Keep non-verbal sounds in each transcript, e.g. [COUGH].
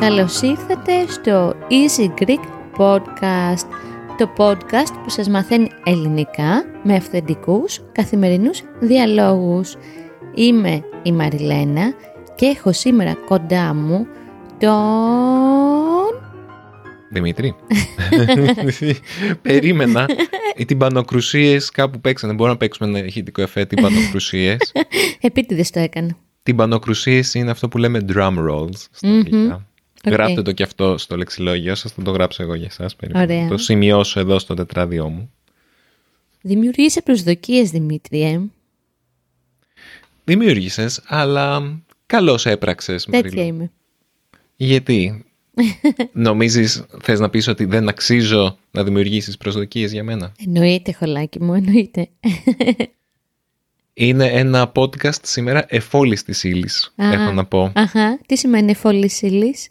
Καλώς ήρθατε στο Easy Greek Podcast, το podcast που σας μαθαίνει ελληνικά με αυθεντικούς καθημερινούς διαλόγους. Είμαι η Μαριλένα και έχω σήμερα κοντά μου τον... Δημήτρη. Περίμενα. Οι τυμπανοκρουσίες κάπου παίξανε. Μπορούμε να παίξουμε ένα ηχητικό εφέ τυμπανοκρουσίες. [LAUGHS] Επίτηδες το έκανα. Τυμπανοκρουσίες είναι αυτό που λέμε drum rolls στα αγγλικά. Okay. Γράψτε το και αυτό στο λεξιλόγιο σας, θα το γράψω εγώ για εσάς. Ωραία. Το σημειώσω εδώ στο τετράδιό μου. Δημιουργήσε προσδοκίες, Δημήτρη, ε. Δημιούργησες, αλλά καλώς έπραξες, Τέτοια Μαρίλο. είμαι. Γιατί; [LAUGHS] Νομίζεις, θες να πεις ότι δεν αξίζω να δημιουργήσεις προσδοκίες για μένα; Εννοείται, χολάκι μου, εννοείται. [LAUGHS] Είναι ένα podcast σήμερα εφόλης της ύλης, Α. έχω να πω. Αχα, τι σημαίνει εφόλης ύλης;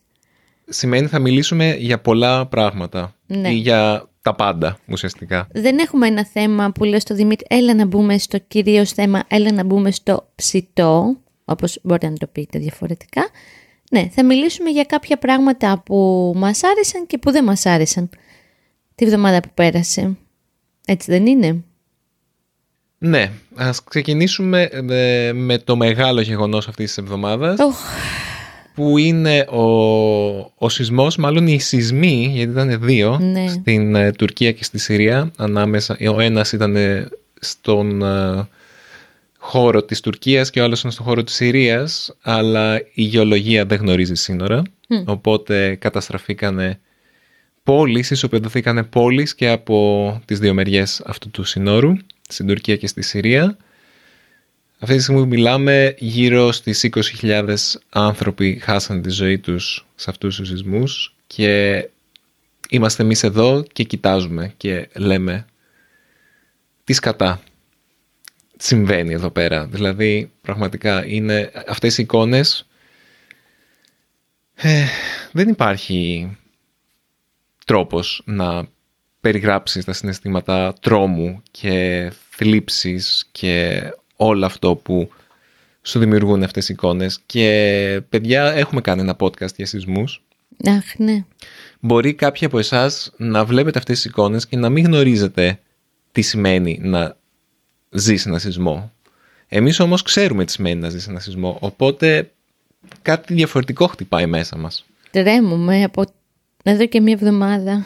Σημαίνει θα μιλήσουμε για πολλά πράγματα Ναι. ή για τα πάντα ουσιαστικά. Δεν έχουμε ένα θέμα που λέω στο Δημήτρη, έλα να μπούμε στο κυρίως θέμα, έλα να μπούμε στο ψητό, όπως μπορείτε να το πείτε διαφορετικά. Ναι, θα μιλήσουμε για κάποια πράγματα που μας άρεσαν και που δεν μας άρεσαν τη βδομάδα που πέρασε. Έτσι δεν είναι; Ναι, ας ξεκινήσουμε ε, με το μεγάλο γεγονός αυτής της εβδομάδας Οχ, που είναι ο, ο σεισμός, μάλλον οι σεισμοί, γιατί ήταν δύο, Ναι. στην ε, Τουρκία και στη Συρία. Ανάμεσα, ο ένας ήταν ε, στον ε, χώρο της Τουρκίας και ο άλλος ήταν στον χώρο της Συρίας, αλλά η γεωλογία δεν γνωρίζει σύνορα, οπότε καταστραφήκανε πόλεις, ισοπεδωθήκανε πόλεις και από τις δύο μεριές αυτού του συνόρου, στην Τουρκία και στη Συρία. Αυτή τη στιγμή που μιλάμε γύρω στις 20.000 άνθρωποι χάσαν τη ζωή τους σε αυτούς τους σεισμούς και είμαστε εμείς εδώ και κοιτάζουμε και λέμε τι σκατά συμβαίνει εδώ πέρα. Δηλαδή πραγματικά είναι αυτές οι εικόνες ε, δεν υπάρχει τρόπος να περιγράψεις τα συναισθήματα τρόμου και θλίψης και όλο αυτό που σου δημιουργούν αυτές οι εικόνες. Και παιδιά, έχουμε κάνει ένα podcast για σεισμούς. αχ ναι. Μπορεί κάποιοι από εσάς να βλέπετε αυτές τις εικόνες και να μην γνωρίζετε τι σημαίνει να ζεις ένα σεισμό. Εμείς όμως ξέρουμε τι σημαίνει να ζεις ένα σεισμό, οπότε κάτι διαφορετικό χτυπάει μέσα μας. Τρέμουμε από εδώ και μία εβδομάδα.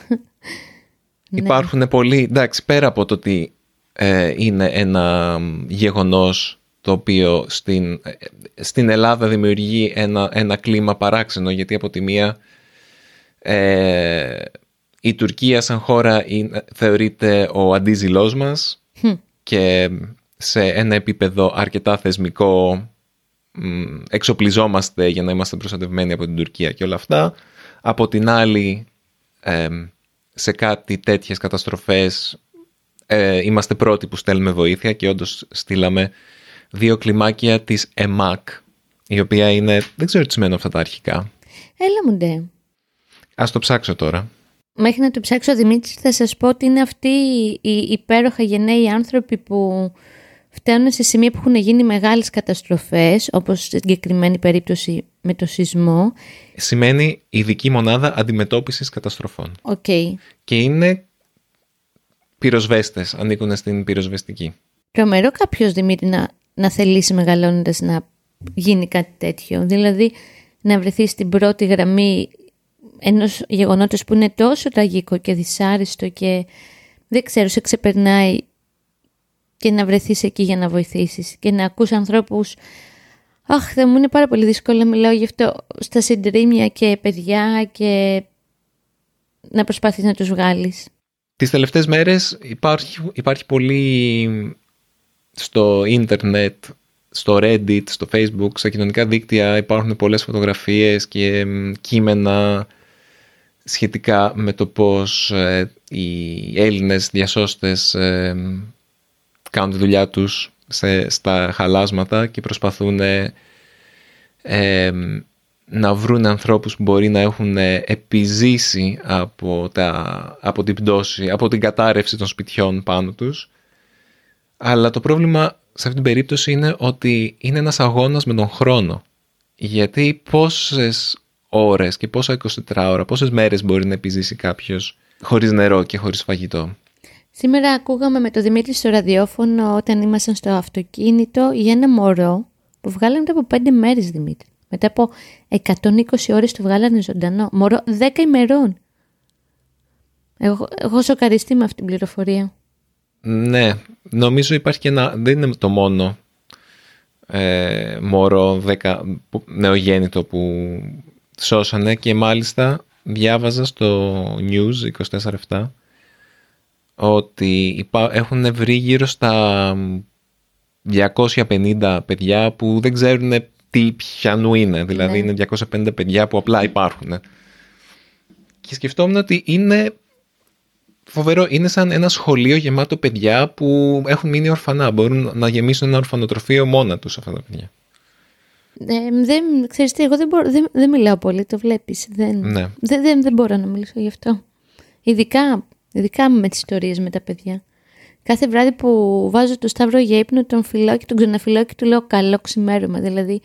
Ναι. [LAUGHS] Υπάρχουν πολλοί, εντάξει, πέρα από το ότι ε, είναι ένα γεγονός το οποίο στην, ε, στην Ελλάδα δημιουργεί ένα, ένα κλίμα παράξενο γιατί από τη μία ε, η Τουρκία σαν χώρα είναι- θεωρείται ο αντίζηλός μας και σε ένα επίπεδο αρκετά θεσμικό μ, εξοπλιζόμαστε για να είμαστε προστατευμένοι από την Τουρκία και όλα αυτά. Από την άλλη, εμ, σε κάτι τέτοιες καταστροφές ε, είμαστε πρώτοι που στέλνουμε βοήθεια και όντως στείλαμε δύο κλιμάκια της ΕΜΑΚ, η οποία είναι, δεν ξέρω τι σημαίνουν αυτά τα αρχικά. Έλα μου ντε. Ας το ψάξω τώρα. Μέχρι να το ψάξω ο Δημήτρης θα σας πω ότι είναι αυτοί οι υπέροχα γενναίοι άνθρωποι που φτάνουν σε σημεία που έχουν γίνει μεγάλες καταστροφές, όπως στην συγκεκριμένη περίπτωση με το σεισμό. Σημαίνει ειδική μονάδα αντιμετώπισης καταστροφών. Οκ. Και είναι πυροσβέστες, ανήκουν στην πυροσβεστική. Τρομερό κάποιος Δημήτρη να, να θελήσει μεγαλώνοντας να γίνει κάτι τέτοιο. Δηλαδή να βρεθεί στην πρώτη γραμμή ενός γεγονότος που είναι τόσο τραγικό και δυσάρεστο και δεν ξέρω, σε ξεπερνάει και να βρεθείς εκεί για να βοηθήσεις και να ακούς ανθρώπους Αχ, θα μου είναι πάρα πολύ δύσκολο να μιλάω γι' αυτό στα συντρίμια και παιδιά και να προσπαθείς να τους βγάλεις. Τις τελευταίες μέρες υπάρχει, υπάρχει πολύ στο ίντερνετ, στο Reddit, στο Facebook, στα κοινωνικά δίκτυα υπάρχουν πολλές φωτογραφίες και μ, κείμενα σχετικά με το πώς ε, οι Έλληνες διασώστες ε, κάνουν τη δουλειά τους σε, στα χαλάσματα και προσπαθούν ε, ε, να βρουν ανθρώπους που μπορεί να έχουν επιζήσει από, τα, από την πτώση, από την κατάρρευση των σπιτιών πάνω τους. Αλλά το πρόβλημα σε αυτή την περίπτωση είναι ότι είναι ένας αγώνας με τον χρόνο. Γιατί πόσες ώρες και πόσα 24 ώρα, πόσες μέρες μπορεί να επιζήσει κάποιος χωρίς νερό και χωρίς φαγητό; Σήμερα ακούγαμε με το Δημήτρη στο ραδιόφωνο όταν ήμασταν στο αυτοκίνητο για ένα μωρό που βγάλανε μετά από πέντε μέρες Δημήτρη. Μετά από 120 ώρες το βγάλανε ζωντανό. Μωρό 10 ημερών. Εγώ, έχω σοκαριστεί με αυτή την πληροφορία. Ναι, νομίζω υπάρχει και ένα, δεν είναι το μόνο ε, μωρό 10, νεογέννητο που σώσανε και μάλιστα διάβαζα στο News 24-7 ότι έχουν βρει γύρω στα 250 παιδιά που δεν ξέρουν τι πιανού είναι. Δηλαδή ναι. είναι 250 παιδιά που απλά υπάρχουν. Και σκεφτόμουν ότι είναι φοβερό. Είναι σαν ένα σχολείο γεμάτο παιδιά που έχουν μείνει ορφανά. Μπορούν να γεμίσουν ένα ορφανοτροφείο μόνα τους αυτά τα παιδιά. Ε, δεν, ξέρεις τι, εγώ δεν, μπορώ, δεν, δεν μιλάω πολύ, το βλέπεις. Δεν, ναι. δεν, δεν, δεν μπορώ να μιλήσω γι' αυτό. Ειδικά, ειδικά με τις ιστορίες με τα παιδιά. Κάθε βράδυ που βάζω το Σταύρο για ύπνο, τον φιλάω και τον ξαναφιλάω και του λέω καλό ξημέρωμα. Δηλαδή,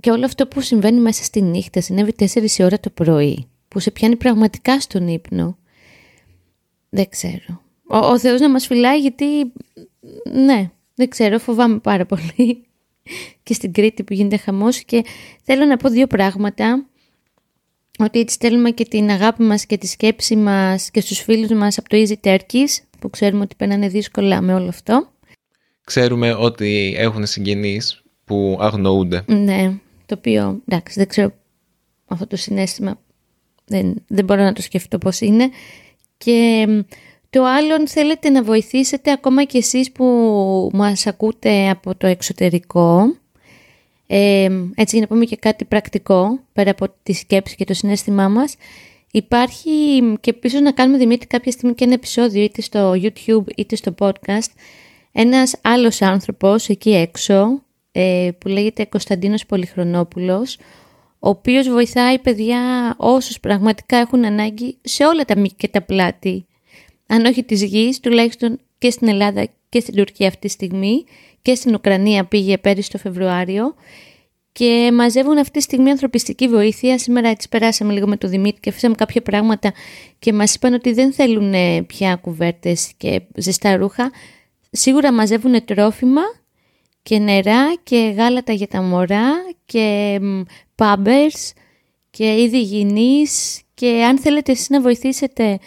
και όλο αυτό που συμβαίνει μέσα στη νύχτα, συνέβη 4 ώρα το πρωί, που σε πιάνει πραγματικά στον ύπνο. Δεν ξέρω. Ο, ο Θεός να μας φυλάει γιατί, ναι, δεν ξέρω, φοβάμαι πάρα πολύ. Και στην Κρήτη που γίνεται χαμός και θέλω να πω δύο πράγματα ότι έτσι στέλνουμε και την αγάπη μας και τη σκέψη μας και στους φίλους μας από το Easy Turkeys που ξέρουμε ότι περνάνε δύσκολα με όλο αυτό. Ξέρουμε ότι έχουν συγγενείς που αγνοούνται. Ναι, το οποίο εντάξει δεν ξέρω αυτό το συνέστημα δεν, δεν μπορώ να το σκεφτώ πώς είναι και το άλλο αν θέλετε να βοηθήσετε ακόμα και εσείς που μας ακούτε από το εξωτερικό. Ε, έτσι για να πούμε και κάτι πρακτικό πέρα από τη σκέψη και το συνέστημά μας. Υπάρχει και πίσω να κάνουμε Δημήτρη κάποια στιγμή και ένα επεισόδιο είτε στο YouTube είτε στο podcast. Ένας άλλος άνθρωπος εκεί έξω ε, που λέγεται Κωνσταντίνος Πολυχρονόπουλος ο οποίος βοηθάει παιδιά όσους πραγματικά έχουν ανάγκη σε όλα τα μήκη και τα πλάτη αν όχι της γης, τουλάχιστον και στην Ελλάδα και στην Τουρκία αυτή τη στιγμή και στην Ουκρανία πήγε πέρυσι το Φεβρουάριο και μαζεύουν αυτή τη στιγμή ανθρωπιστική βοήθεια. Σήμερα έτσι περάσαμε λίγο με το Δημήτρη και αφήσαμε κάποια πράγματα και μας είπαν ότι δεν θέλουν πια κουβέρτες και ζεστά ρούχα. Σίγουρα μαζεύουν τρόφιμα και νερά και γάλατα για τα μωρά και πάμπερς και είδη υγιεινής και αν θέλετε εσείς να βοηθήσετε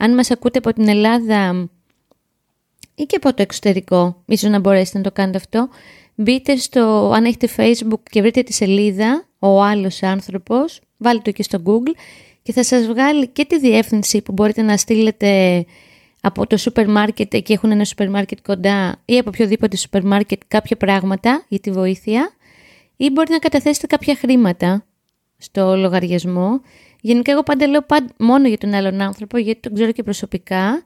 αν μας ακούτε από την Ελλάδα ή και από το εξωτερικό, ίσως να μπορέσετε να το κάνετε αυτό, μπείτε στο, αν έχετε facebook και βρείτε τη σελίδα «Ο άλλος άνθρωπος», βάλτε το και στο google και θα σας βγάλει και τη διεύθυνση που μπορείτε να στείλετε από το σούπερ μάρκετ, εκεί έχουν ένα σούπερ μάρκετ κοντά ή από οποιοδήποτε σούπερ μάρκετ κάποια πράγματα για τη βοήθεια ή μπορείτε να καταθέσετε κάποια χρήματα στο λογαριασμό Γενικά εγώ πάντα λέω πάντα, μόνο για τον άλλον άνθρωπο γιατί τον ξέρω και προσωπικά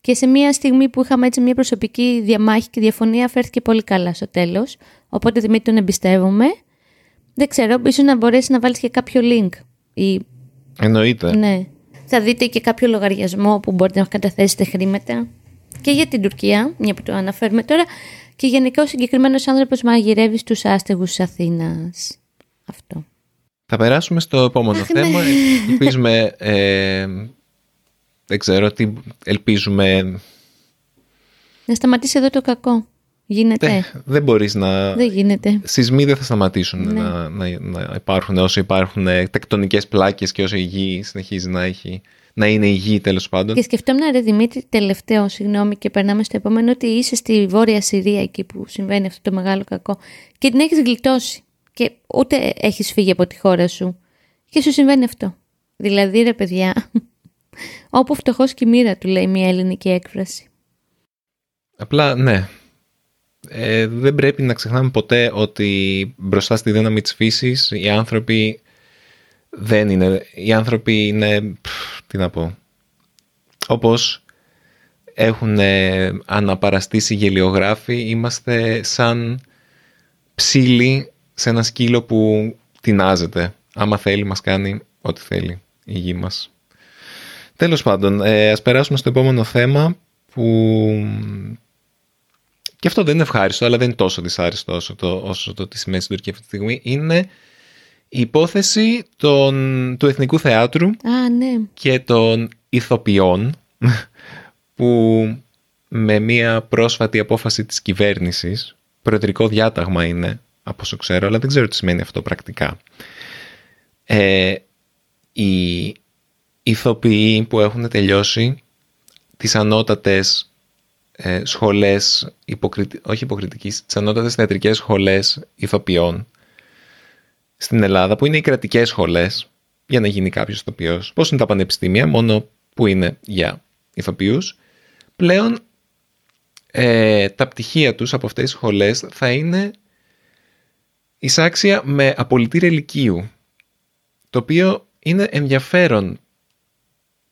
και σε μια στιγμή που είχαμε έτσι μια προσωπική διαμάχη και διαφωνία φέρθηκε πολύ καλά στο τέλος. Οπότε Δημήτρη τον εμπιστεύομαι. Δεν ξέρω, ίσως να μπορέσει να βάλεις και κάποιο link. Ή... Εννοείται. Ναι. Θα δείτε και κάποιο λογαριασμό που μπορείτε να καταθέσετε χρήματα. Και για την Τουρκία, μια που το αναφέρουμε τώρα. Και γενικά ο συγκεκριμένος άνθρωπος μαγειρεύει στους άστεγους της Αθήνας. Αυτό. Θα περάσουμε στο επόμενο ναι. θέμα. Ελπίζουμε, ε, δεν ξέρω τι ελπίζουμε. Να σταματήσει εδώ το κακό. Γίνεται. Δεν, δεν μπορείς να... Δεν γίνεται. Σεισμοί δεν θα σταματήσουν ναι. να, να, να, υπάρχουν όσο υπάρχουν τεκτονικές πλάκες και όσο η γη συνεχίζει να έχει να είναι υγιή τέλος πάντων. Και σκεφτόμουν, ρε Δημήτρη, τελευταίο, συγγνώμη, και περνάμε στο επόμενο, ότι είσαι στη Βόρεια Συρία εκεί που συμβαίνει αυτό το μεγάλο κακό και την έχεις γλιτώσει και ούτε έχεις φύγει από τη χώρα σου και σου συμβαίνει αυτό. Δηλαδή ρε παιδιά, [LAUGHS] όπου φτωχός και μοίρα του λέει μια ελληνική έκφραση. Απλά ναι, ε, δεν πρέπει να ξεχνάμε ποτέ ότι μπροστά στη δύναμη της φύσης οι άνθρωποι δεν είναι, οι άνθρωποι είναι, τι να πω, όπως έχουν αναπαραστήσει γελιογράφοι, είμαστε σαν ψήλοι σε ένα σκύλο που τεινάζεται. Άμα θέλει μας κάνει ό,τι θέλει η γη μας. Τέλος πάντων, ε, ας περάσουμε στο επόμενο θέμα που και αυτό δεν είναι ευχάριστο, αλλά δεν είναι τόσο δυσάριστο όσο το, όσο το τι σημαίνει στην Τουρκία αυτή τη στιγμή. Είναι η υπόθεση των, του Εθνικού Θεάτρου Α, ναι. και των ηθοποιών που με μια πρόσφατη απόφαση της κυβέρνησης, προεδρικό διάταγμα είναι από όσο ξέρω, αλλά δεν ξέρω τι σημαίνει αυτό πρακτικά. Ε, οι ηθοποιοί που έχουν τελειώσει τις ανώτατες ε, σχολές, υποκριτι... όχι υποκριτικής, τις ανώτατες θεατρικές σχολές ηθοποιών στην Ελλάδα, που είναι οι κρατικές σχολές, για να γίνει κάποιος ηθοποιός. Πώς είναι τα πανεπιστήμια, μόνο που είναι για ηθοποιούς. Πλέον ε, τα πτυχία τους από αυτές τις σχολές θα είναι εισάξια με απολυτήρια ηλικίου, το οποίο είναι ενδιαφέρον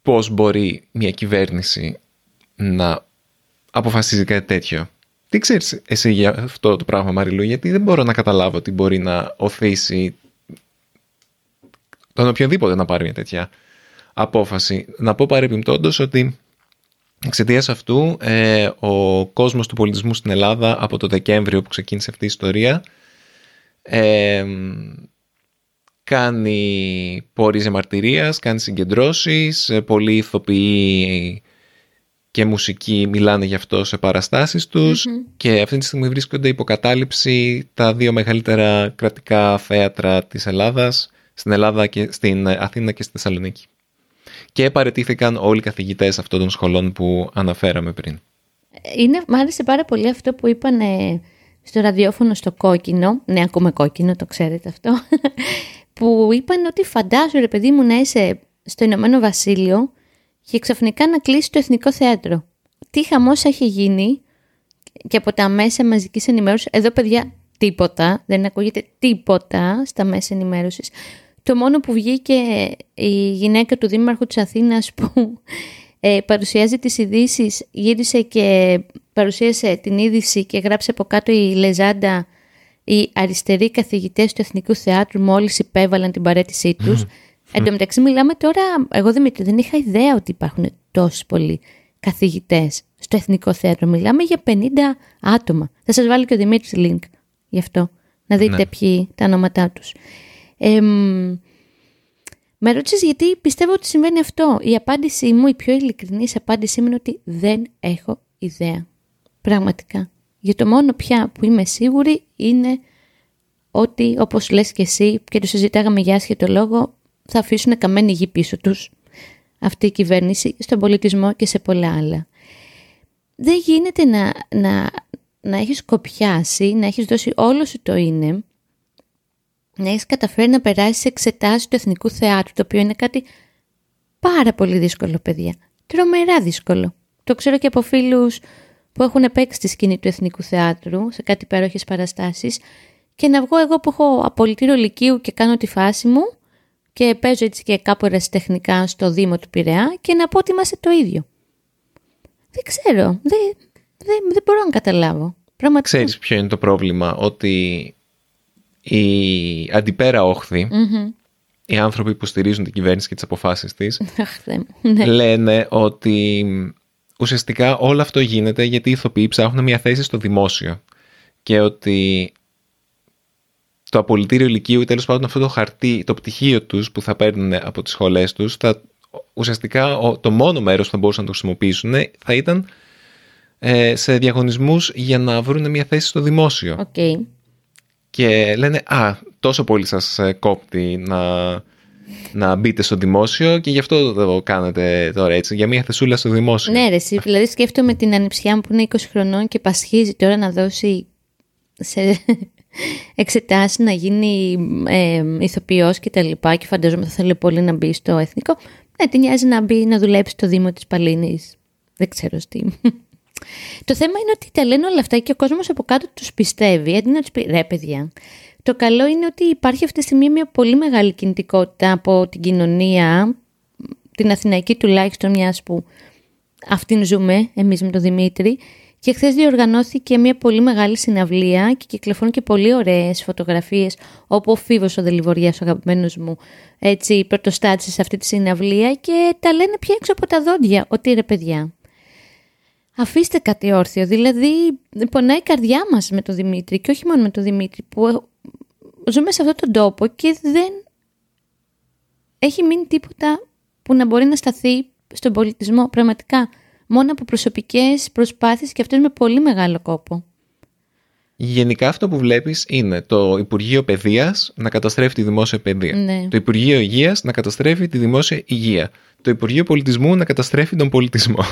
πώς μπορεί μια κυβέρνηση να αποφασίζει κάτι τέτοιο. Τι ξέρεις εσύ για αυτό το πράγμα Μαριλού, γιατί δεν μπορώ να καταλάβω ότι μπορεί να οθήσει τον οποιοδήποτε να πάρει μια τέτοια απόφαση. Να πω παρεμπιπτόντως ότι εξαιτίας αυτού ε, ο κόσμος του πολιτισμού στην Ελλάδα από το Δεκέμβριο που ξεκίνησε αυτή η ιστορία ε, κάνει πόρες μαρτυρίας, κάνει συγκεντρώσεις, ε, πολλοί ηθοποιοί και μουσικοί μιλάνε γι' αυτό σε παραστάσεις τους και αυτή τη στιγμή βρίσκονται υποκατάληψη τα δύο μεγαλύτερα κρατικά θέατρα της Ελλάδας, στην Ελλάδα και στην Αθήνα και στη Θεσσαλονίκη. Και παρετήθηκαν όλοι οι καθηγητές αυτών των σχολών που αναφέραμε πριν. Είναι, μ' άρεσε πάρα πολύ αυτό που είπαν στο ραδιόφωνο στο κόκκινο, ναι ακούμε κόκκινο, το ξέρετε αυτό, [LAUGHS] που είπαν ότι φαντάζομαι ρε παιδί μου να είσαι στο Ηνωμένο Βασίλειο και ξαφνικά να κλείσει το Εθνικό Θέατρο. Τι χαμός έχει γίνει και από τα μέσα μαζικής ενημέρωσης, εδώ παιδιά τίποτα, δεν ακούγεται τίποτα στα μέσα ενημέρωσης. Το μόνο που βγήκε η γυναίκα του Δήμαρχου της Αθήνας που ε, παρουσιάζει τις ειδήσεις, γύρισε και παρουσίασε την είδηση και γράψε από κάτω η Λεζάντα οι αριστεροί καθηγητές του Εθνικού Θεάτρου μόλις υπέβαλαν την παρέτησή τους. Εν τω μεταξύ μιλάμε τώρα, εγώ Δημήτρη δεν είχα ιδέα ότι υπάρχουν τόσοι πολλοί καθηγητές στο Εθνικό Θέατρο. Μιλάμε για 50 άτομα. Θα σας βάλω και ο Δημήτρης link γι' αυτό, να δείτε ναι. ποιοι τα ονόματά τους. Ε, με ρώτησες γιατί πιστεύω ότι συμβαίνει αυτό. Η απάντησή μου, η πιο ειλικρινή απάντησή μου είναι ότι δεν έχω ιδέα. Πραγματικά. Για το μόνο πια που είμαι σίγουρη είναι ότι όπως λες και εσύ και το συζητάγαμε για άσχετο λόγο θα αφήσουν καμένη γη πίσω τους αυτή η κυβέρνηση στον πολιτισμό και σε πολλά άλλα. Δεν γίνεται να, να, να έχεις κοπιάσει, να έχεις δώσει όλο σου το είναι, να έχεις καταφέρει να περάσεις εξετάσεις του Εθνικού Θεάτρου, το οποίο είναι κάτι πάρα πολύ δύσκολο, παιδιά. Τρομερά δύσκολο. Το ξέρω και από φίλους που έχουν παίξει στη σκηνή του Εθνικού Θεάτρου σε κάτι υπέροχες παραστάσεις και να βγω εγώ που έχω απολυτήριο λυκείου και κάνω τη φάση μου και παίζω έτσι και κάπου ερασιτεχνικά στο Δήμο του Πειραιά και να πω ότι είμαστε το ίδιο. Δεν ξέρω. Δεν, δεν, δεν μπορώ να καταλάβω. Πραγματικά. Ξέρεις ποιο είναι το πρόβλημα, ότι οι αντιπέρα οι άνθρωποι που στηρίζουν την κυβέρνηση και τις αποφάσεις της, ναι. λένε ότι ουσιαστικά όλο αυτό γίνεται γιατί οι ηθοποιοί ψάχνουν μια θέση στο δημόσιο και ότι το απολυτήριο ηλικίου ή τέλος πάντων αυτό το χαρτί, το πτυχίο τους που θα παίρνουν από τις σχολές τους θα, ουσιαστικά το μόνο μέρος που θα μπορούσαν να το χρησιμοποιήσουν θα ήταν ε, σε διαγωνισμούς για να βρουν μια θέση στο δημόσιο. Okay. Και λένε «Α, τόσο πολύ σας ε, κόπτει να να μπείτε στο δημόσιο και γι' αυτό το κάνετε τώρα έτσι, για μια θεσούλα στο δημόσιο. Ναι, ρε, δηλαδή σκέφτομαι την ανιψιά μου που είναι 20 χρονών και πασχίζει τώρα να δώσει σε [LAUGHS] εξετάσεις να γίνει ε, ηθοποιός και τα λοιπά και φαντάζομαι θα θέλει πολύ να μπει στο εθνικό. Ναι, την νοιάζει να μπει να δουλέψει στο Δήμο της Παλίνης. Δεν ξέρω τι. Το θέμα είναι ότι τα λένε όλα αυτά και ο κόσμος από κάτω τους πιστεύει, αντί να τους πει ρε παιδιά, το καλό είναι ότι υπάρχει αυτή τη στιγμή μια πολύ μεγάλη κινητικότητα από την κοινωνία, την αθηναϊκή τουλάχιστον μιας που αυτήν ζούμε εμείς με τον Δημήτρη Και χθες διοργανώθηκε μια πολύ μεγάλη συναυλία και κυκλοφορούν και πολύ ωραίες φωτογραφίες όπου ο Φίβος ο Δελιβοριάς, ο αγαπημένος μου, έτσι πρωτοστάτησε σε αυτή τη συναυλία και τα λένε πια έξω από τα δόντια ότι ρε παιδιά. Αφήστε κάτι όρθιο, δηλαδή πονάει η καρδιά μας με τον Δημήτρη και όχι μόνο με τον Δημήτρη που ζούμε σε αυτόν τον τόπο και δεν έχει μείνει τίποτα που να μπορεί να σταθεί στον πολιτισμό πραγματικά μόνο από προσωπικές προσπάθειες και αυτές με πολύ μεγάλο κόπο. Γενικά αυτό που βλέπεις είναι το Υπουργείο Παιδείας να καταστρέφει τη δημόσια παιδεία. Ναι. Το Υπουργείο Υγείας να καταστρέφει τη δημόσια υγεία. Το Υπουργείο Πολιτισμού να καταστρέφει τον πολιτισμό.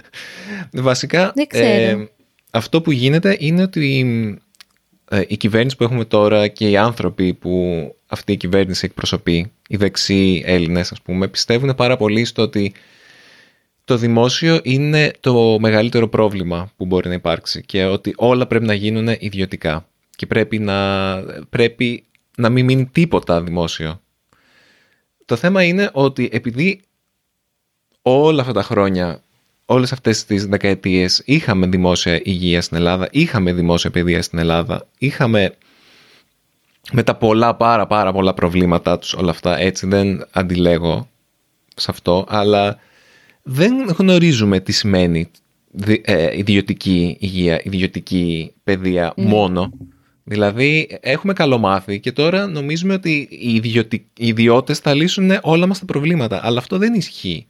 [LAUGHS] Βασικά, ε, αυτό που γίνεται είναι ότι ε, η κυβέρνηση που έχουμε τώρα και οι άνθρωποι που αυτή η κυβέρνηση εκπροσωπεί, οι δεξιοί Έλληνες ας πούμε, πιστεύουν πάρα πολύ στο ότι το δημόσιο είναι το μεγαλύτερο πρόβλημα που μπορεί να υπάρξει και ότι όλα πρέπει να γίνουν ιδιωτικά και πρέπει να, πρέπει να μην μείνει τίποτα δημόσιο. Το θέμα είναι ότι επειδή όλα αυτά τα χρόνια, όλες αυτές τις δεκαετίες είχαμε δημόσια υγεία στην Ελλάδα, είχαμε δημόσια παιδεία στην Ελλάδα, είχαμε με τα πολλά πάρα πάρα πολλά προβλήματά τους όλα αυτά, έτσι δεν αντιλέγω σε αυτό, αλλά δεν γνωρίζουμε τι σημαίνει ε, ιδιωτική υγεία, ιδιωτική παιδεία ναι. μόνο. Δηλαδή έχουμε καλομάθει και τώρα νομίζουμε ότι οι, ιδιωτι... οι ιδιώτες θα λύσουν όλα μας τα προβλήματα. Αλλά αυτό δεν ισχύει.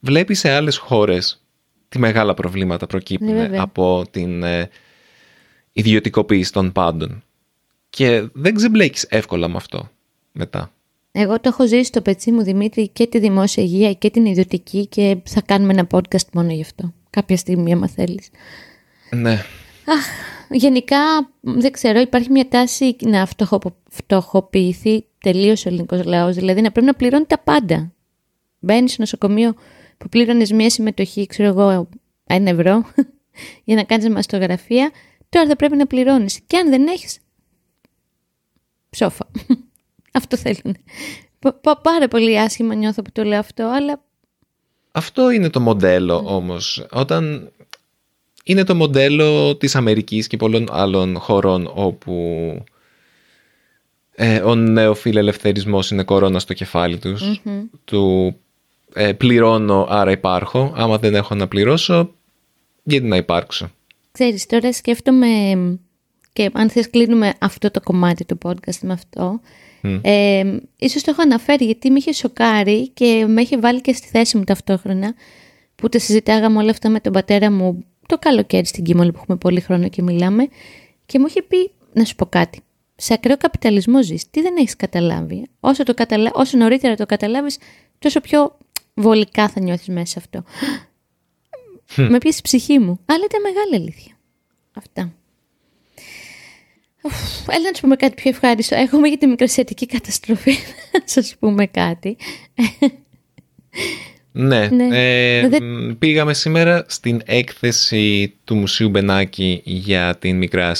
Βλέπει σε άλλες χώρες τι μεγάλα προβλήματα προκύπτουν ναι, από την ε, ιδιωτικοποίηση των πάντων. Και δεν ξεμπλέκεις εύκολα με αυτό μετά. Εγώ το έχω ζήσει στο πετσί μου, Δημήτρη, και τη δημόσια υγεία και την ιδιωτική και θα κάνουμε ένα podcast μόνο γι' αυτό. Κάποια στιγμή, άμα θέλεις. Ναι. Αχ, γενικά, δεν ξέρω, υπάρχει μια τάση να φτωχοποιηθεί τελείως ο ελληνικός λαός. Δηλαδή να πρέπει να πληρώνει τα πάντα. Μπαίνεις στο νοσοκομείο που πλήρωνες μια συμμετοχή, ξέρω εγώ, ένα ευρώ [LAUGHS] για να κάνεις μαστογραφία. Τώρα θα πρέπει να πληρώνεις. Και αν δεν έχεις. Ψόφα. [LAUGHS] Αυτό θέλουν. Πάρα πολύ άσχημα νιώθω που το λέω αυτό, αλλά... Αυτό είναι το μοντέλο όμως. Όταν είναι το μοντέλο της Αμερικής και πολλών άλλων χωρών όπου ε, ο νεοφιλελευθερισμός είναι κορώνα στο κεφάλι τους. Του ε, πληρώνω άρα υπάρχω. Άμα δεν έχω να πληρώσω, γιατί να υπάρξω; Ξέρεις, τώρα σκέφτομαι και αν θες κλείνουμε αυτό το κομμάτι του podcast με αυτό Mm. Ε, ίσως το έχω αναφέρει γιατί με είχε σοκάρει και με είχε βάλει και στη θέση μου ταυτόχρονα που τα συζητάγαμε όλα αυτά με τον πατέρα μου το καλοκαίρι στην Κίμολη που έχουμε πολύ χρόνο και μιλάμε και μου είχε πει να σου πω κάτι. Σε ακραίο καπιταλισμό ζεις. Τι δεν έχεις καταλάβει; Όσο, το καταλα... Όσο νωρίτερα το καταλάβεις τόσο πιο βολικά θα νιώθεις μέσα σε αυτό. με πιέσει η ψυχή μου. Αλλά ήταν μεγάλη αλήθεια. Αυτά. Έλα να σου πούμε κάτι πιο ευχάριστο. Έχουμε για τη μικρασιατική καταστροφή. [LAUGHS] να σας πούμε κάτι. Ναι, ναι. Ε, πήγαμε σήμερα στην έκθεση του Μουσείου Μπενάκη για την Μικρά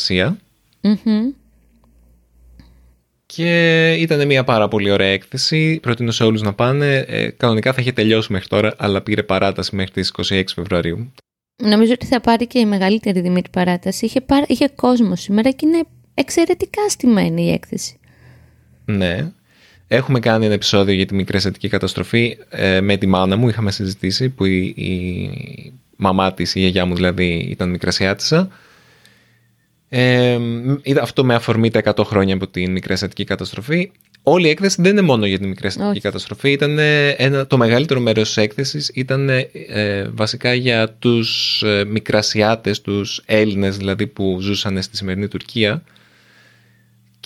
Και ήταν μια πάρα πολύ ωραία έκθεση. Προτείνω σε όλους να πάνε. Ε, κανονικά θα είχε τελειώσει μέχρι τώρα, αλλά πήρε παράταση μέχρι τις 26 Φεβρουαρίου. Νομίζω ότι θα πάρει και η μεγαλύτερη Δημήτρη παράταση. Είχε, είχε κόσμο σήμερα και είναι εξαιρετικά στημένη η έκθεση. Ναι. Έχουμε κάνει ένα επεισόδιο για τη μικρή καταστροφή ε, με τη μάνα μου. Είχαμε συζητήσει που η, η μαμά της, η γιαγιά μου δηλαδή, ήταν μικρασιάτισσα. Ε, αυτό με αφορμή τα 100 χρόνια από την μικρή καταστροφή. Όλη η έκθεση δεν είναι μόνο για την μικρή καταστροφή. Ήταν ένα, το μεγαλύτερο μέρος της έκθεσης ήταν ε, βασικά για τους ε, μικρασιάτες, τους Έλληνες δηλαδή που ζούσαν στη σημερινή Τουρκία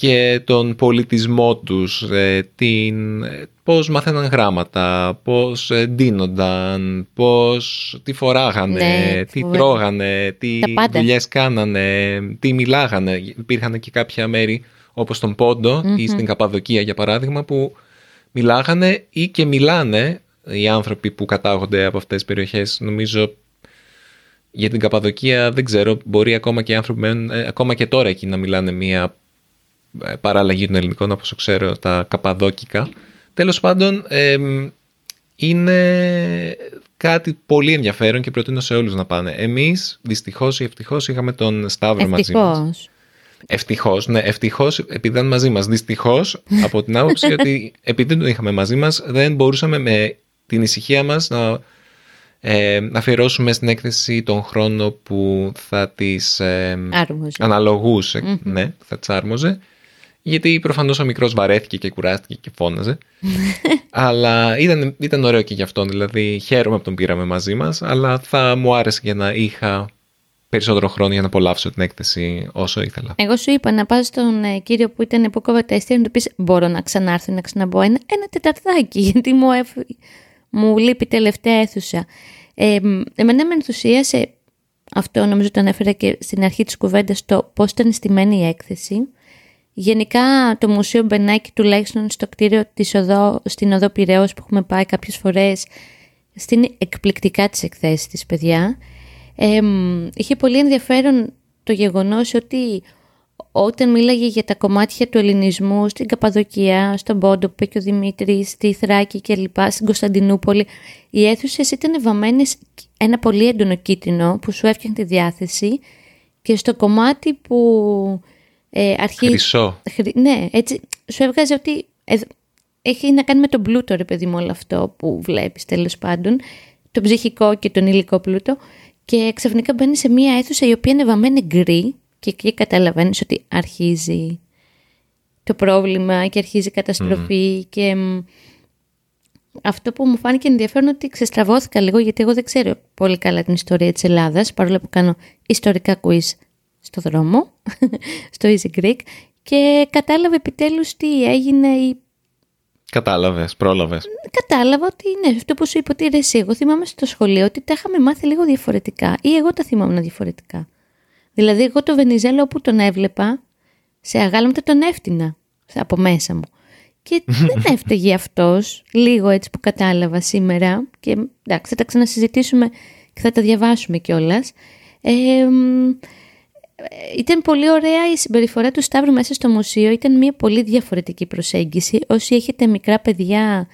και τον πολιτισμό τους, ε, την, πώς μαθαίναν γράμματα, πώς ε, ντύνονταν, πώς τι φοράγανε, ναι, τι τρώγανε, τι δουλειές κάνανε, τι μιλάγανε. Υπήρχαν και κάποια μέρη όπως τον ποντο ή στην Καπαδοκία για παράδειγμα που μιλάγανε ή και μιλάνε οι άνθρωποι που κατάγονται από αυτές τις περιοχές. Νομίζω για την Καπαδοκία δεν ξέρω, μπορεί ακόμα και οι άνθρωποι μένουν, ε, ακόμα και τώρα εκεί να μιλάνε μια παράλλαγη των ελληνικών όπως ξέρω τα καπαδόκικα. Τέλος πάντων είναι κάτι πολύ ενδιαφέρον και προτείνω σε όλους να πάνε. Εμείς, δυστυχώς ή ευτυχώς, είχαμε τον Σταύρο μαζί μας. Ευτυχώς, ναι, ευτυχώς επειδή ήταν μαζί μας. Δυστυχώς, [LAUGHS] από την άποψη ότι επειδή τον είχαμε μαζί μας, δεν μπορούσαμε με την ησυχία μας να ε, αφιερώσουμε στην έκθεση τον χρόνο που θα τις ε, αναλογούσε, ναι, θα τις άρμοζε. Γιατί προφανώς ο μικρός βαρέθηκε και κουράστηκε και φώναζε. [LAUGHS] αλλά ήταν, ήταν ωραίο και γι' αυτό, δηλαδή χαίρομαι που τον πήραμε μαζί μας, αλλά θα μου άρεσε για να είχα περισσότερο χρόνο για να απολαύσω την έκθεση όσο ήθελα. Εγώ σου είπα να πας στον ε, κύριο που ήταν που κόβα τα να του πεις μπορώ να ξανάρθω να ξαναμπω ένα, ένα τεταρτάκι [LAUGHS] γιατί μου, εφ... μου λείπει τελευταία αίθουσα. Ε, εμένα με ενθουσίασε αυτό νομίζω το ανέφερα και στην αρχή της κουβέντας το πώς ήταν στημένη η έκθεση. Γενικά το Μουσείο Μπενάκη τουλάχιστον στο κτίριο της οδό, στην Οδό Πυραιός που έχουμε πάει κάποιες φορές στην εκπληκτικά τις εκθέσεις της παιδιά. Ε, είχε πολύ ενδιαφέρον το γεγονός ότι όταν μίλαγε για τα κομμάτια του ελληνισμού στην Καπαδοκία, στον Πόντο που είπε ο Δημήτρης, στη Θράκη και λοιπά, στην Κωνσταντινούπολη, οι αίθουσες ήταν βαμμένες ένα πολύ έντονο κίτρινο που σου έφτιαχνε τη διάθεση και στο κομμάτι που ε, αρχίζει... Χρυσό. Ναι, έτσι σου έβγαζε ότι έχει να κάνει με τον πλούτο ρε παιδί μου όλο αυτό που βλέπεις τέλος πάντων, τον ψυχικό και τον υλικό πλούτο. Και ξαφνικά μπαίνει σε μια αίθουσα η οποία είναι βαμμένη γκρι και εκεί καταλαβαίνεις ότι αρχίζει το πρόβλημα και αρχίζει η καταστροφή και αυτό που μου φάνηκε ενδιαφέρον ότι ξεστραβώθηκα λίγο γιατί εγώ δεν ξέρω πολύ καλά την ιστορία της Ελλάδας παρόλο που κάνω ιστορικά quiz στο δρόμο, [LAUGHS] στο Easy Greek και κατάλαβε επιτέλους τι έγινε ή Κατάλαβες, πρόλαβες. Κατάλαβα ότι είναι αυτό που σου είπα ότι εσύ. Εγώ θυμάμαι στο σχολείο ότι τα είχαμε μάθει λίγο διαφορετικά ή εγώ τα θυμάμαι διαφορετικά. Δηλαδή, εγώ το Βενιζέλο όπου τον έβλεπα, σε αγάλματα τον έφτινα από μέσα μου. Και [LAUGHS] δεν έφταιγε αυτός, λίγο έτσι που κατάλαβα σήμερα. Και εντάξει, θα τα ξανασυζητήσουμε και θα τα διαβάσουμε κιόλας. Ε, ήταν πολύ ωραία η συμπεριφορά του Σταύρου μέσα στο μουσείο. Ήταν μια πολύ διαφορετική προσέγγιση. Όσοι έχετε μικρά παιδιά,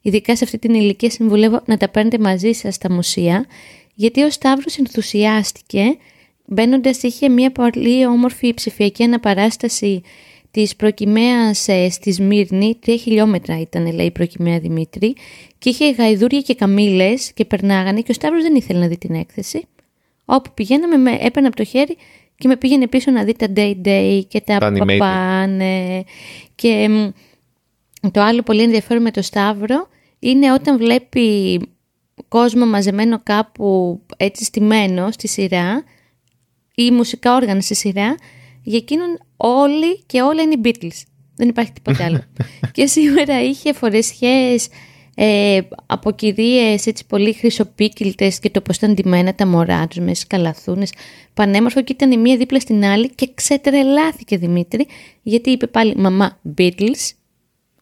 ειδικά σε αυτή την ηλικία, συμβουλεύω να τα παίρνετε μαζί σας στα μουσεία. Γιατί ο Σταύρος ενθουσιάστηκε. Μπαίνοντας είχε μια πολύ όμορφη ψηφιακή αναπαράσταση της προκυμαίας ε, στη Σμύρνη, τρία χιλιόμετρα ήταν λέει η προκυμαία Δημήτρη, και είχε γαϊδούρια και καμήλες και περνάγανε και ο Σταύρος δεν ήθελε να δει την έκθεση. Όπου πηγαίναμε με έπαιρνε από το χέρι και με πήγαινε πίσω να δει τα day-day και τα παπάνε. Και το άλλο πολύ ενδιαφέρον με το Σταύρο είναι όταν βλέπει κόσμο μαζεμένο κάπου έτσι στημένο στη σειρά ή μουσικά όργανα στη σειρά, για εκείνον όλοι και όλα είναι οι Beatles. Δεν υπάρχει τίποτα άλλο. [LAUGHS] και σήμερα είχε φορεσιές ε, από κυρίε έτσι πολύ χρυσοπίκυλτες και το πώς ήταν ντυμένα τα μωρά τους μες σκαλαθούνες πανέμορφο και ήταν η μία δίπλα στην άλλη και ξετρελάθηκε Δημήτρη γιατί είπε πάλι μαμά Beatles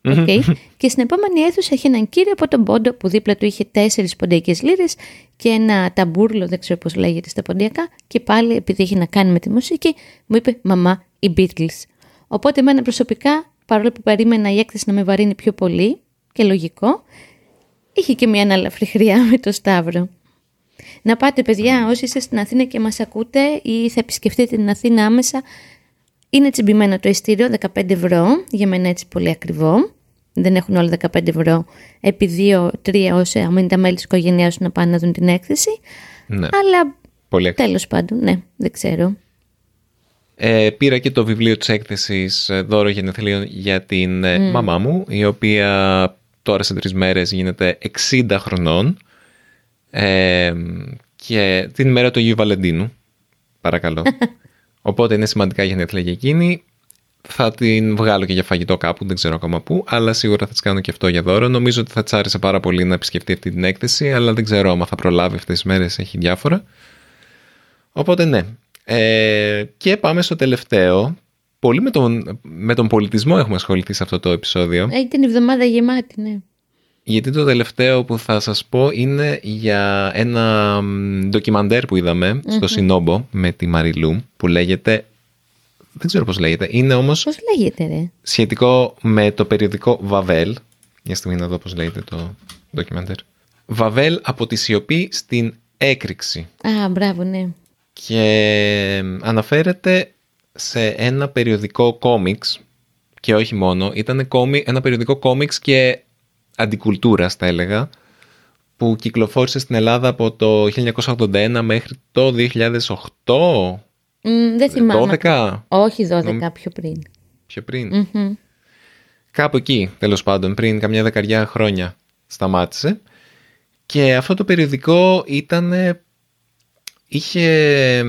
Okay. και στην επόμενη αίθουσα είχε έναν κύριο από τον Πόντο που δίπλα του είχε τέσσερις ποντιακές λίρες και ένα ταμπούρλο, δεν ξέρω πώς λέγεται στα ποντιακά και πάλι επειδή είχε να κάνει με τη μουσική μου είπε μαμά οι Beatles. Οπότε εμένα προσωπικά παρόλο που περίμενα η έκθεση να με βαρύνει πιο πολύ και λογικό είχε και μια αναλαφρή χρειά [LAUGHS] με το Σταύρο. Να πάτε παιδιά όσοι είστε στην Αθήνα και μας ακούτε ή θα επισκεφτείτε την Αθήνα άμεσα είναι τσιμπημένο το ειστήριο 15 ευρώ, για μένα έτσι πολύ ακριβό. Δεν έχουν όλα 15 ευρώ επί 2-3 όσοι είναι τα μέλη της οικογένειάς σου να πάνε να δουν την έκθεση. Ναι. Αλλά πολύ τέλος πάντων, ναι, δεν ξέρω. Ε, πήρα και το βιβλίο της έκθεσης ε, δώρο γενεθλίων για την ε, μαμά μου, η οποία τώρα σε τρεις μέρες γίνεται 60 χρονών ε, και την ημέρα του Αγίου Βαλεντίνου, παρακαλώ. [LAUGHS] Οπότε είναι σημαντικά για γενέθλια για εκείνη. Θα την βγάλω και για φαγητό κάπου, δεν ξέρω ακόμα πού, αλλά σίγουρα θα της κάνω και αυτό για δώρο. Νομίζω ότι θα της άρεσε πάρα πολύ να επισκεφτεί αυτή την έκθεση, αλλά δεν ξέρω άμα θα προλάβει αυτές τις μέρες, έχει διάφορα. Οπότε ναι. Ε, και πάμε στο τελευταίο. Πολύ με τον, με τον πολιτισμό έχουμε ασχοληθεί σε αυτό το επεισόδιο. Έχει την εβδομάδα γεμάτη, ναι. Γιατί το τελευταίο που θα σας πω είναι για ένα ντοκιμαντέρ που είδαμε στο Σινόμπο με τη Μαριλού που λέγεται... Δεν ξέρω πώς λέγεται. Είναι όμως... Πώς λέγεται ρε; Σχετικό με το περιοδικό Βαβέλ μια στιγμή να δω πώς λέγεται το ντοκιμαντέρ. Βαβέλ από τη σιωπή στην έκρηξη. Α, μπράβο, ναι. Και αναφέρεται σε ένα περιοδικό κόμιξ και όχι μόνο. Ήταν ένα περιοδικό κόμιξ και αντικουλτούρας, θα έλεγα, που κυκλοφόρησε στην Ελλάδα από το 1981 μέχρι το 2008. δεν θυμάμαι. 12. Όχι 12, πιο πριν. Πιο πριν. Κάπου εκεί, τέλος πάντων, πριν καμιά δεκαριά χρόνια σταμάτησε. Και αυτό το περιοδικό ήταν... Είχε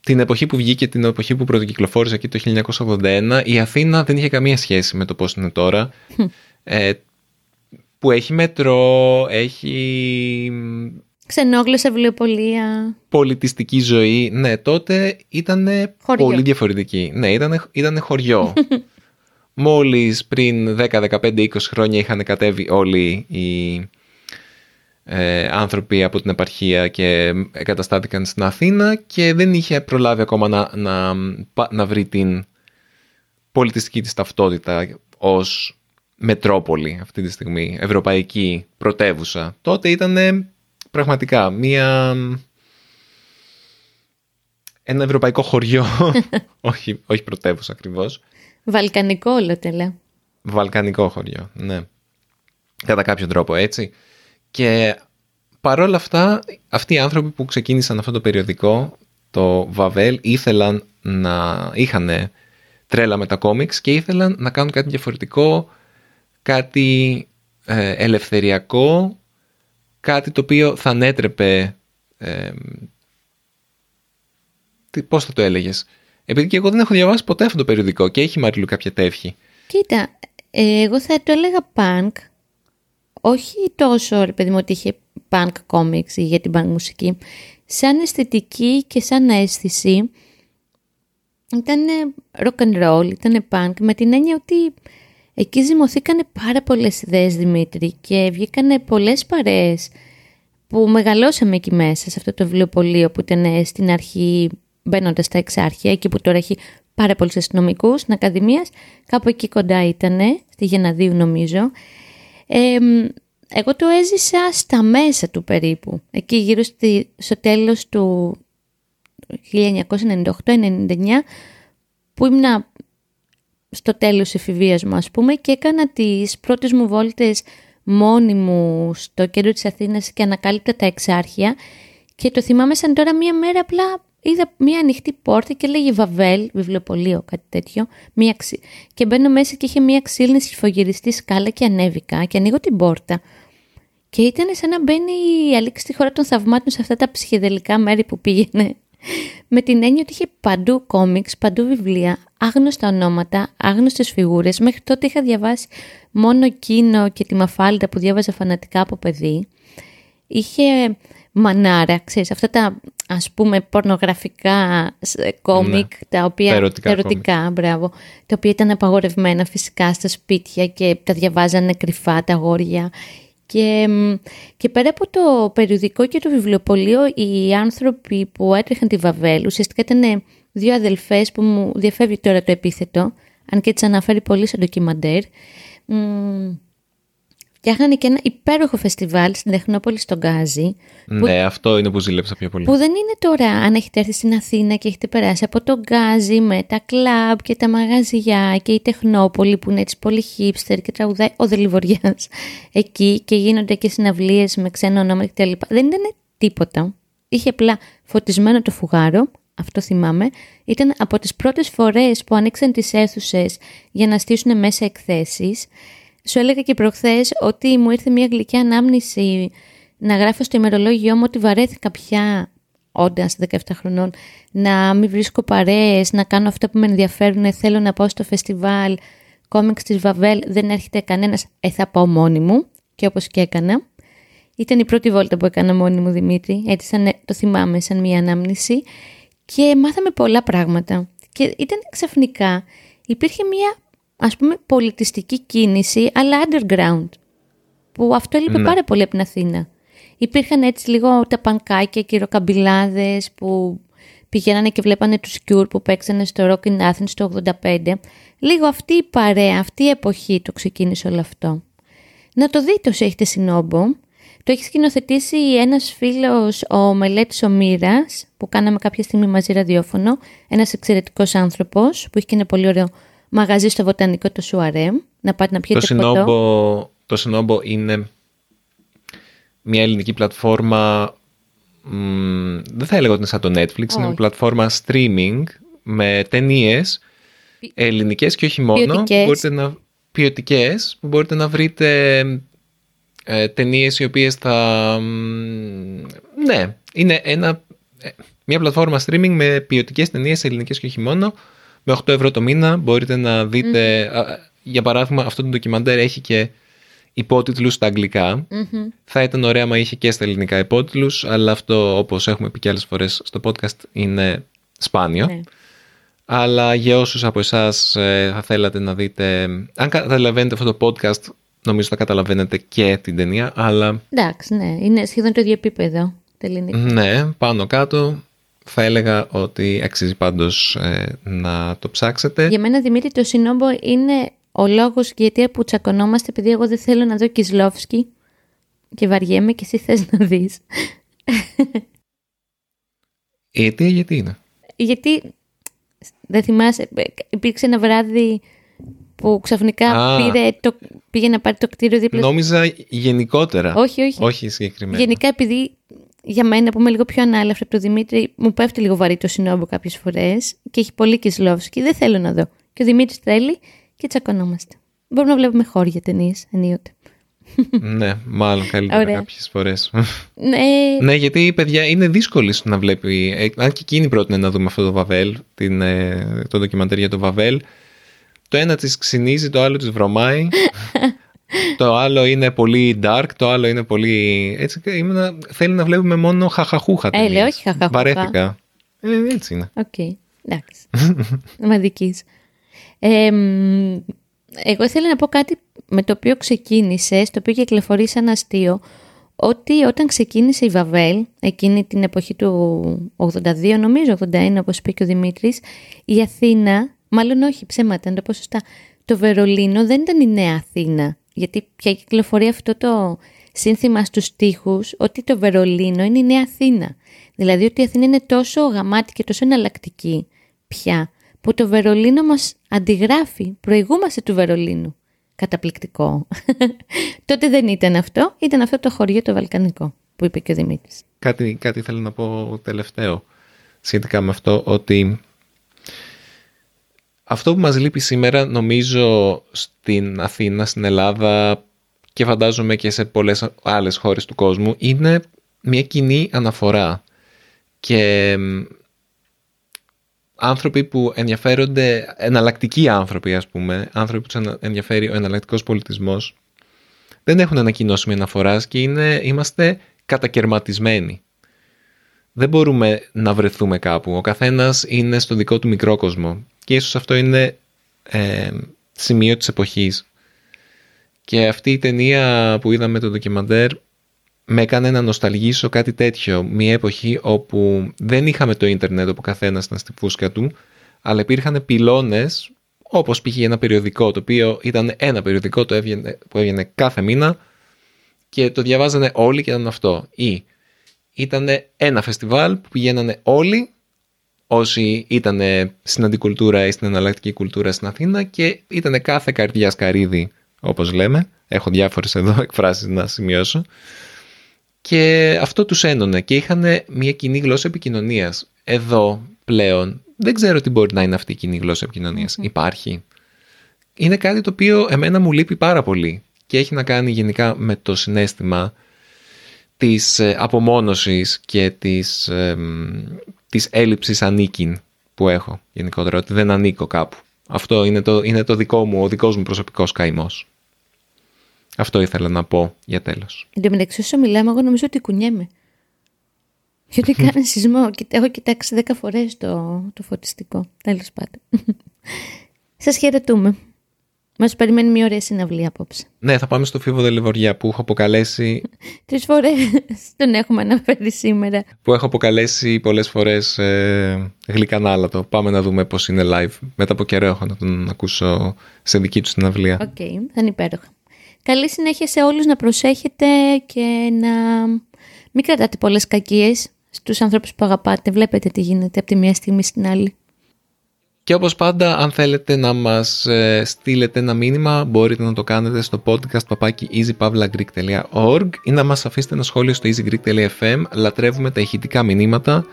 την εποχή που βγήκε, την εποχή που πρωτοκυκλοφόρησε εκεί το 1981, η Αθήνα δεν είχε καμία σχέση με το πώς είναι τώρα. ε, που έχει μετρό, έχει... Ξενόγλωσσα βιβλιοπολία. Πολιτιστική ζωή. Ναι, τότε ήταν πολύ διαφορετική. Ναι, ήταν ήτανε χωριό. [LAUGHS] Μόλις πριν 10, 15, 20 χρόνια είχαν κατέβει όλοι οι ε, άνθρωποι από την επαρχία και εγκαταστάθηκαν στην Αθήνα και δεν είχε προλάβει ακόμα να, να, να βρει την πολιτιστική της ταυτότητα ως μετρόπολη αυτή τη στιγμή, ευρωπαϊκή πρωτεύουσα. Τότε ήταν πραγματικά μία... ένα ευρωπαϊκό χωριό, [LAUGHS] όχι, όχι πρωτεύουσα ακριβώς. Βαλκανικό όλο τελέ. Βαλκανικό χωριό, ναι. Κατά κάποιο τρόπο έτσι. Και παρόλα αυτά, αυτοί οι άνθρωποι που ξεκίνησαν αυτό το περιοδικό, το Βαβέλ, ήθελαν να είχαν τρέλα με τα κόμιξ και ήθελαν να κάνουν κάτι διαφορετικό, κάτι ε, ελευθεριακό, κάτι το οποίο θα ανέτρεπε... Ε, πώς θα το έλεγες... Επειδή και εγώ δεν έχω διαβάσει ποτέ αυτό το περιοδικό και έχει Μαριλού κάποια τεύχη. Κοίτα, ε, εγώ θα το έλεγα punk, όχι τόσο ρε παιδί μου ότι είχε punk comics ή για την punk μουσική, σαν αισθητική και σαν αίσθηση ήταν rock and roll, ήταν punk με την έννοια ότι εκεί ζυμωθήκανε πάρα πολλές ιδέες Δημήτρη και βγήκανε πολλές παρέες που μεγαλώσαμε εκεί μέσα σε αυτό το βιβλιοπωλείο που ήταν στην αρχή μπαίνοντας στα εξάρχεια, εκεί που τώρα έχει πάρα πολλούς αστυνομικούς, στην Ακαδημίας, κάπου εκεί κοντά ήταν, στη Γεναδίου νομίζω. Εγώ το έζησα στα μέσα του περίπου, εκεί γύρω στη, στο τέλος του 1998-99, που ήμουν στο τέλος εφηβείας μου ας πούμε και έκανα τις πρώτες μου βόλτες μόνη μου στο κέντρο της Αθήνας και ανακάλυπτα τα εξάρχεια. Και το θυμάμαι σαν τώρα μία μέρα απλά είδα μία ανοιχτή πόρτα και λέγει Βαβέλ, βιβλιοπωλείο, κάτι τέτοιο. Μία ξύ... Και μπαίνω μέσα και είχε μία ξύλινη συφογυριστή σκάλα και ανέβηκα και ανοίγω την πόρτα. Και ήταν σαν να μπαίνει η Αλήξη στη χώρα των θαυμάτων σε αυτά τα ψυχεδελικά μέρη που πήγαινε. Με την έννοια ότι είχε παντού κόμιξ, παντού βιβλία, άγνωστα ονόματα, άγνωστες φιγούρες. Μέχρι τότε είχα διαβάσει μόνο εκείνο και τη Μαφάλτα που διάβαζα φανατικά από παιδί. Είχε μανάρα, ξέρεις, αυτά τα ας πούμε πορνογραφικά κόμικ, ναι. τα οποία, ερωτικά, ερωτικά μπράβο, τα οποία ήταν απαγορευμένα φυσικά στα σπίτια και τα διαβάζανε κρυφά τα αγόρια. Και, και πέρα από το περιοδικό και το βιβλιοπωλείο, οι άνθρωποι που έτρεχαν τη Βαβέλ ουσιαστικά ήταν δύο αδελφές που μου διαφεύγει τώρα το επίθετο, αν και τις αναφέρει πολύ στο ντοκιμαντέρ. Φτιάχνανε και ένα υπέροχο φεστιβάλ στην Τεχνόπολη στον Γκάζι. Ναι, αυτό είναι που ζήλεψα πιο πολύ. Που δεν είναι τώρα, αν έχετε έρθει στην Αθήνα και έχετε περάσει από τον Γκάζι με τα κλαμπ και τα μαγαζιά και η Τεχνόπολη που είναι έτσι πολύ hipster και τραγουδάει ο Δελιβοριάς εκεί και γίνονται και συναυλίες με ξένα ονόματα κτλ. Δεν ήταν τίποτα. Είχε απλά φωτισμένο το φουγάρο, αυτό θυμάμαι. Ήταν από τις πρώτες φορές που ανοίξαν τις αίθουσες για να στήσουν μέσα εκθέσεις. Σου έλεγα και προχθές ότι μου ήρθε μια γλυκιά ανάμνηση να γράφω στο ημερολόγιό μου ότι βαρέθηκα πια, όντα 17 χρονών, να μην βρίσκω παρέες, να κάνω αυτά που με ενδιαφέρουν, θέλω να πάω στο φεστιβάλ κόμιξ της Βαβέλ, δεν έρχεται κανένας, ε θα πάω μόνη μου. Και όπως και έκανα. Ήταν η πρώτη βόλτα που έκανα μόνη μου Δημήτρη, έτσι σαν, το θυμάμαι σαν μια ανάμνηση. Και μάθαμε πολλά πράγματα. Και ήταν ξαφνικά, υπήρχε μια ας πούμε πολιτιστική κίνηση αλλά underground που αυτό έλειπε ναι. πάρα πολύ από την Αθήνα. Υπήρχαν έτσι λίγο τα πανκάκια και οι ροκαμπιλάδες που πηγαίνανε και βλέπανε τους Cure που παίξανε στο Rock in Athens το 85. Λίγο αυτή η παρέα, αυτή η εποχή το ξεκίνησε όλο αυτό. Να το δείτε όσοι έχετε συνόμπο. Το έχει σκηνοθετήσει ένας φίλος, ο Μελέτης ο που κάναμε κάποια στιγμή μαζί ραδιόφωνο. Ένας εξαιρετικός άνθρωπος που έχει και ένα πολύ ωραίο μαγαζί στο βοτανικό το Σουαρέμ. Να πάτε να πιείτε το συνόμπο, Το συνόμπο είναι μια ελληνική πλατφόρμα δεν θα έλεγα ότι είναι σαν το Netflix, είναι μια πλατφόρμα streaming με ταινίες ελληνικές και όχι μόνο, που μπορείτε να, ποιοτικές, που μπορείτε να βρείτε ε, ταινίες οι οποίες θα... Ναι, είναι ένα, ε, μια πλατφόρμα streaming με ποιοτικές ταινίες ελληνικές και όχι μόνο, με 8 ευρώ το μήνα μπορείτε να δείτε, για παράδειγμα αυτό το ντοκιμαντέρ έχει και υπότιτλους στα αγγλικα Θα ήταν ωραία μα είχε και στα ελληνικά υπότιτλους, αλλά αυτό όπως έχουμε πει και άλλες φορές στο podcast είναι σπάνιο. Ναι. Αλλά για όσους από εσάς ε, θα θέλατε να δείτε, αν καταλαβαίνετε αυτό το podcast, νομίζω θα καταλαβαίνετε και την ταινία, αλλά... Εντάξει, ναι, είναι σχεδόν το ίδιο επίπεδο το ελληνικό. Ναι, πάνω κάτω θα έλεγα ότι αξίζει πάντως ε, να το ψάξετε. Για μένα, Δημήτρη, το συνόμπο είναι ο λόγος γιατί που τσακωνόμαστε επειδή εγώ δεν θέλω να δω Κισλόφσκι και βαριέμαι και εσύ θες να δεις. Η αιτία γιατί είναι; Γιατί, δεν θυμάσαι, υπήρξε ένα βράδυ που ξαφνικά πήρε το, πήγε να πάρει το κτίριο δίπλα. Νόμιζα γενικότερα. Όχι, όχι. Όχι συγκεκριμένα. Γενικά επειδή για μένα που είμαι λίγο πιο ανάλαφρη από τον Δημήτρη, μου πέφτει λίγο βαρύ το συνόμπο κάποιες φορές και έχει πολύ Κισλόφσκι. Δεν θέλω να δω. Και ο Δημήτρης θέλει και τσακωνόμαστε. Μπορούμε να βλέπουμε χώρια ταινίες ενίοτε. ναι, μάλλον καλύτερα κάποιες φορές. ναι. ναι, γιατί η παιδιά είναι δύσκολη να βλέπει. Ε, αν και εκείνη πρότεινε να δούμε αυτό το Βαβέλ, την, ε, το ντοκιμαντέρ για το Βαβέλ. Το ένα της ξυνίζει, το άλλο της βρωμάει. [LAUGHS] το άλλο είναι πολύ dark, το άλλο είναι πολύ. Έτσι, ήμουν, θέλει να βλέπουμε μόνο χαχαχούχα. Ε, λέω όχι χαχαχούχα. Βαρέθηκα. Ε, έτσι είναι. Οκ. Okay. Εντάξει. Μαδικής εγώ ήθελα να πω κάτι με το οποίο ξεκίνησε, το οποίο κυκλοφορεί σαν αστείο, ότι όταν ξεκίνησε η Βαβέλ, εκείνη την εποχή του 82 νομίζω, 81 όπως είπε και ο Δημήτρης, η Αθήνα, μάλλον όχι ψέματα, να το πω σωστά, το Βερολίνο δεν ήταν η νέα Αθήνα, γιατί πια κυκλοφορεί αυτό το σύνθημα στους τοίχους ότι το Βερολίνο είναι η νέα Αθήνα. Δηλαδή ότι η Αθήνα είναι τόσο γαμάτη και τόσο εναλλακτική πια, που το Βερολίνο μας αντιγράφει, προηγούμαστε του Βερολίνου. Καταπληκτικό. [LAUGHS] Τότε δεν ήταν αυτό, ήταν αυτό το χωριό το Βαλκανικό που είπε και ο Δημήτρης. Κάτι, κάτι θέλω να πω τελευταίο σχετικά με αυτό, ότι αυτό που μας λείπει σήμερα νομίζω στην Αθήνα, στην Ελλάδα και φαντάζομαι και σε πολλές άλλες χώρες του κόσμου είναι μια κοινή αναφορά και άνθρωποι που ενδιαφέρονται, εναλλακτικοί άνθρωποι ας πούμε, άνθρωποι που τους ενδιαφέρει ο εναλλακτικός πολιτισμός, δεν έχουν ανακοινώσει με αναφορά και είναι, είμαστε κατακαιρματισμένοι. Δεν μπορούμε να βρεθούμε κάπου. Ο καθένας είναι στο δικό του μικρό κόσμο. Και ίσως αυτό είναι ε, σημείο της εποχής. Και αυτή η ταινία που είδαμε το ντοκιμαντέρ με έκανε να νοσταλγήσω κάτι τέτοιο. Μια εποχή όπου δεν είχαμε το ίντερνετ όπου καθένας ήταν στη φούσκα του, αλλά υπήρχαν πυλώνες, όπως π.χ. ένα περιοδικό, το οποίο ήταν ένα περιοδικό το έβγαινε, που έβγαινε κάθε μήνα και το διαβάζανε όλοι και ήταν αυτό. Ή ήταν ένα φεστιβάλ που πηγαίνανε όλοι όσοι ήταν στην αντικουλτούρα ή στην εναλλακτική κουλτούρα στην Αθήνα και ήταν κάθε καρδιά σκαρίδι, όπως λέμε. Έχω διάφορες εδώ [LAUGHS] εκφράσεις να σημειώσω. Και αυτό τους ένωνε και είχαν μια κοινή γλώσσα επικοινωνίας. Εδώ πλέον δεν ξέρω τι μπορεί να είναι αυτή η κοινή γλώσσα Υπάρχει. Είναι κάτι το οποίο εμένα μου λείπει πάρα πολύ και έχει να κάνει γενικά με το συνέστημα της ε, απομόνωσης και της, ε, της έλλειψης ανήκειν που έχω γενικότερα, ότι δεν ανήκω κάπου. Αυτό είναι το, είναι το δικό μου, ο δικός μου προσωπικός καημός. Αυτό ήθελα να πω για τέλος. Εν τω μεταξύ όσο μιλάμε, εγώ νομίζω ότι κουνιέμαι. Γιατί κάνει σεισμό. Έχω κοιτάξει δέκα φορές το, το φωτιστικό. Τέλος πάντων. [LAUGHS] Σας χαιρετούμε. Μα περιμένει μια ωραία συναυλία απόψε. Ναι, θα πάμε στο Φίβο Δελεβοριά που έχω αποκαλέσει. Τρεις φορές [LAUGHS] τον έχουμε αναφέρει σήμερα. Που έχω αποκαλέσει πολλές φορές ε, γλυκανάλατο. Πάμε να δούμε πώς είναι live. Μετά από καιρό έχω να τον ακούσω σε δική του συναυλία. Οκ, okay, θα είναι υπέροχα. Καλή συνέχεια σε όλους να προσέχετε και να μην κρατάτε πολλές κακίες στους ανθρώπους που αγαπάτε. Βλέπετε τι γίνεται από τη μία στιγμή στην άλλη. Και όπως πάντα, αν θέλετε να μας ε, στείλετε ένα μήνυμα, μπορείτε να το κάνετε στο podcast παπάκι easy παύλα greek.org ή να μας αφήσετε ένα σχόλιο στο easygreek.fm. Λατρεύουμε τα ηχητικά μηνύματα.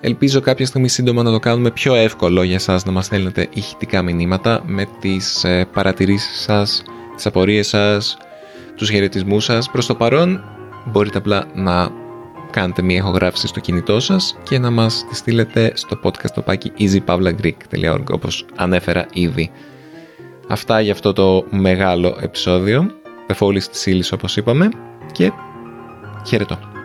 Ελπίζω κάποια στιγμή σύντομα να το κάνουμε πιο εύκολο για σας να μας στέλνετε ηχητικά μηνύματα με τις ε, παρατηρήσεις σας, τις απορίες σας, τους χαιρετισμούς σας. Προς το παρόν μπορείτε απλά να κάνετε μια ηχογράφηση στο κινητό σας και να μας τη στείλετε στο podcast το πάκι easypavlagreek.org όπως ανέφερα ήδη. Αυτά για αυτό το μεγάλο επεισόδιο, πεφόλης της ύλης όπως είπαμε και χαιρετώ.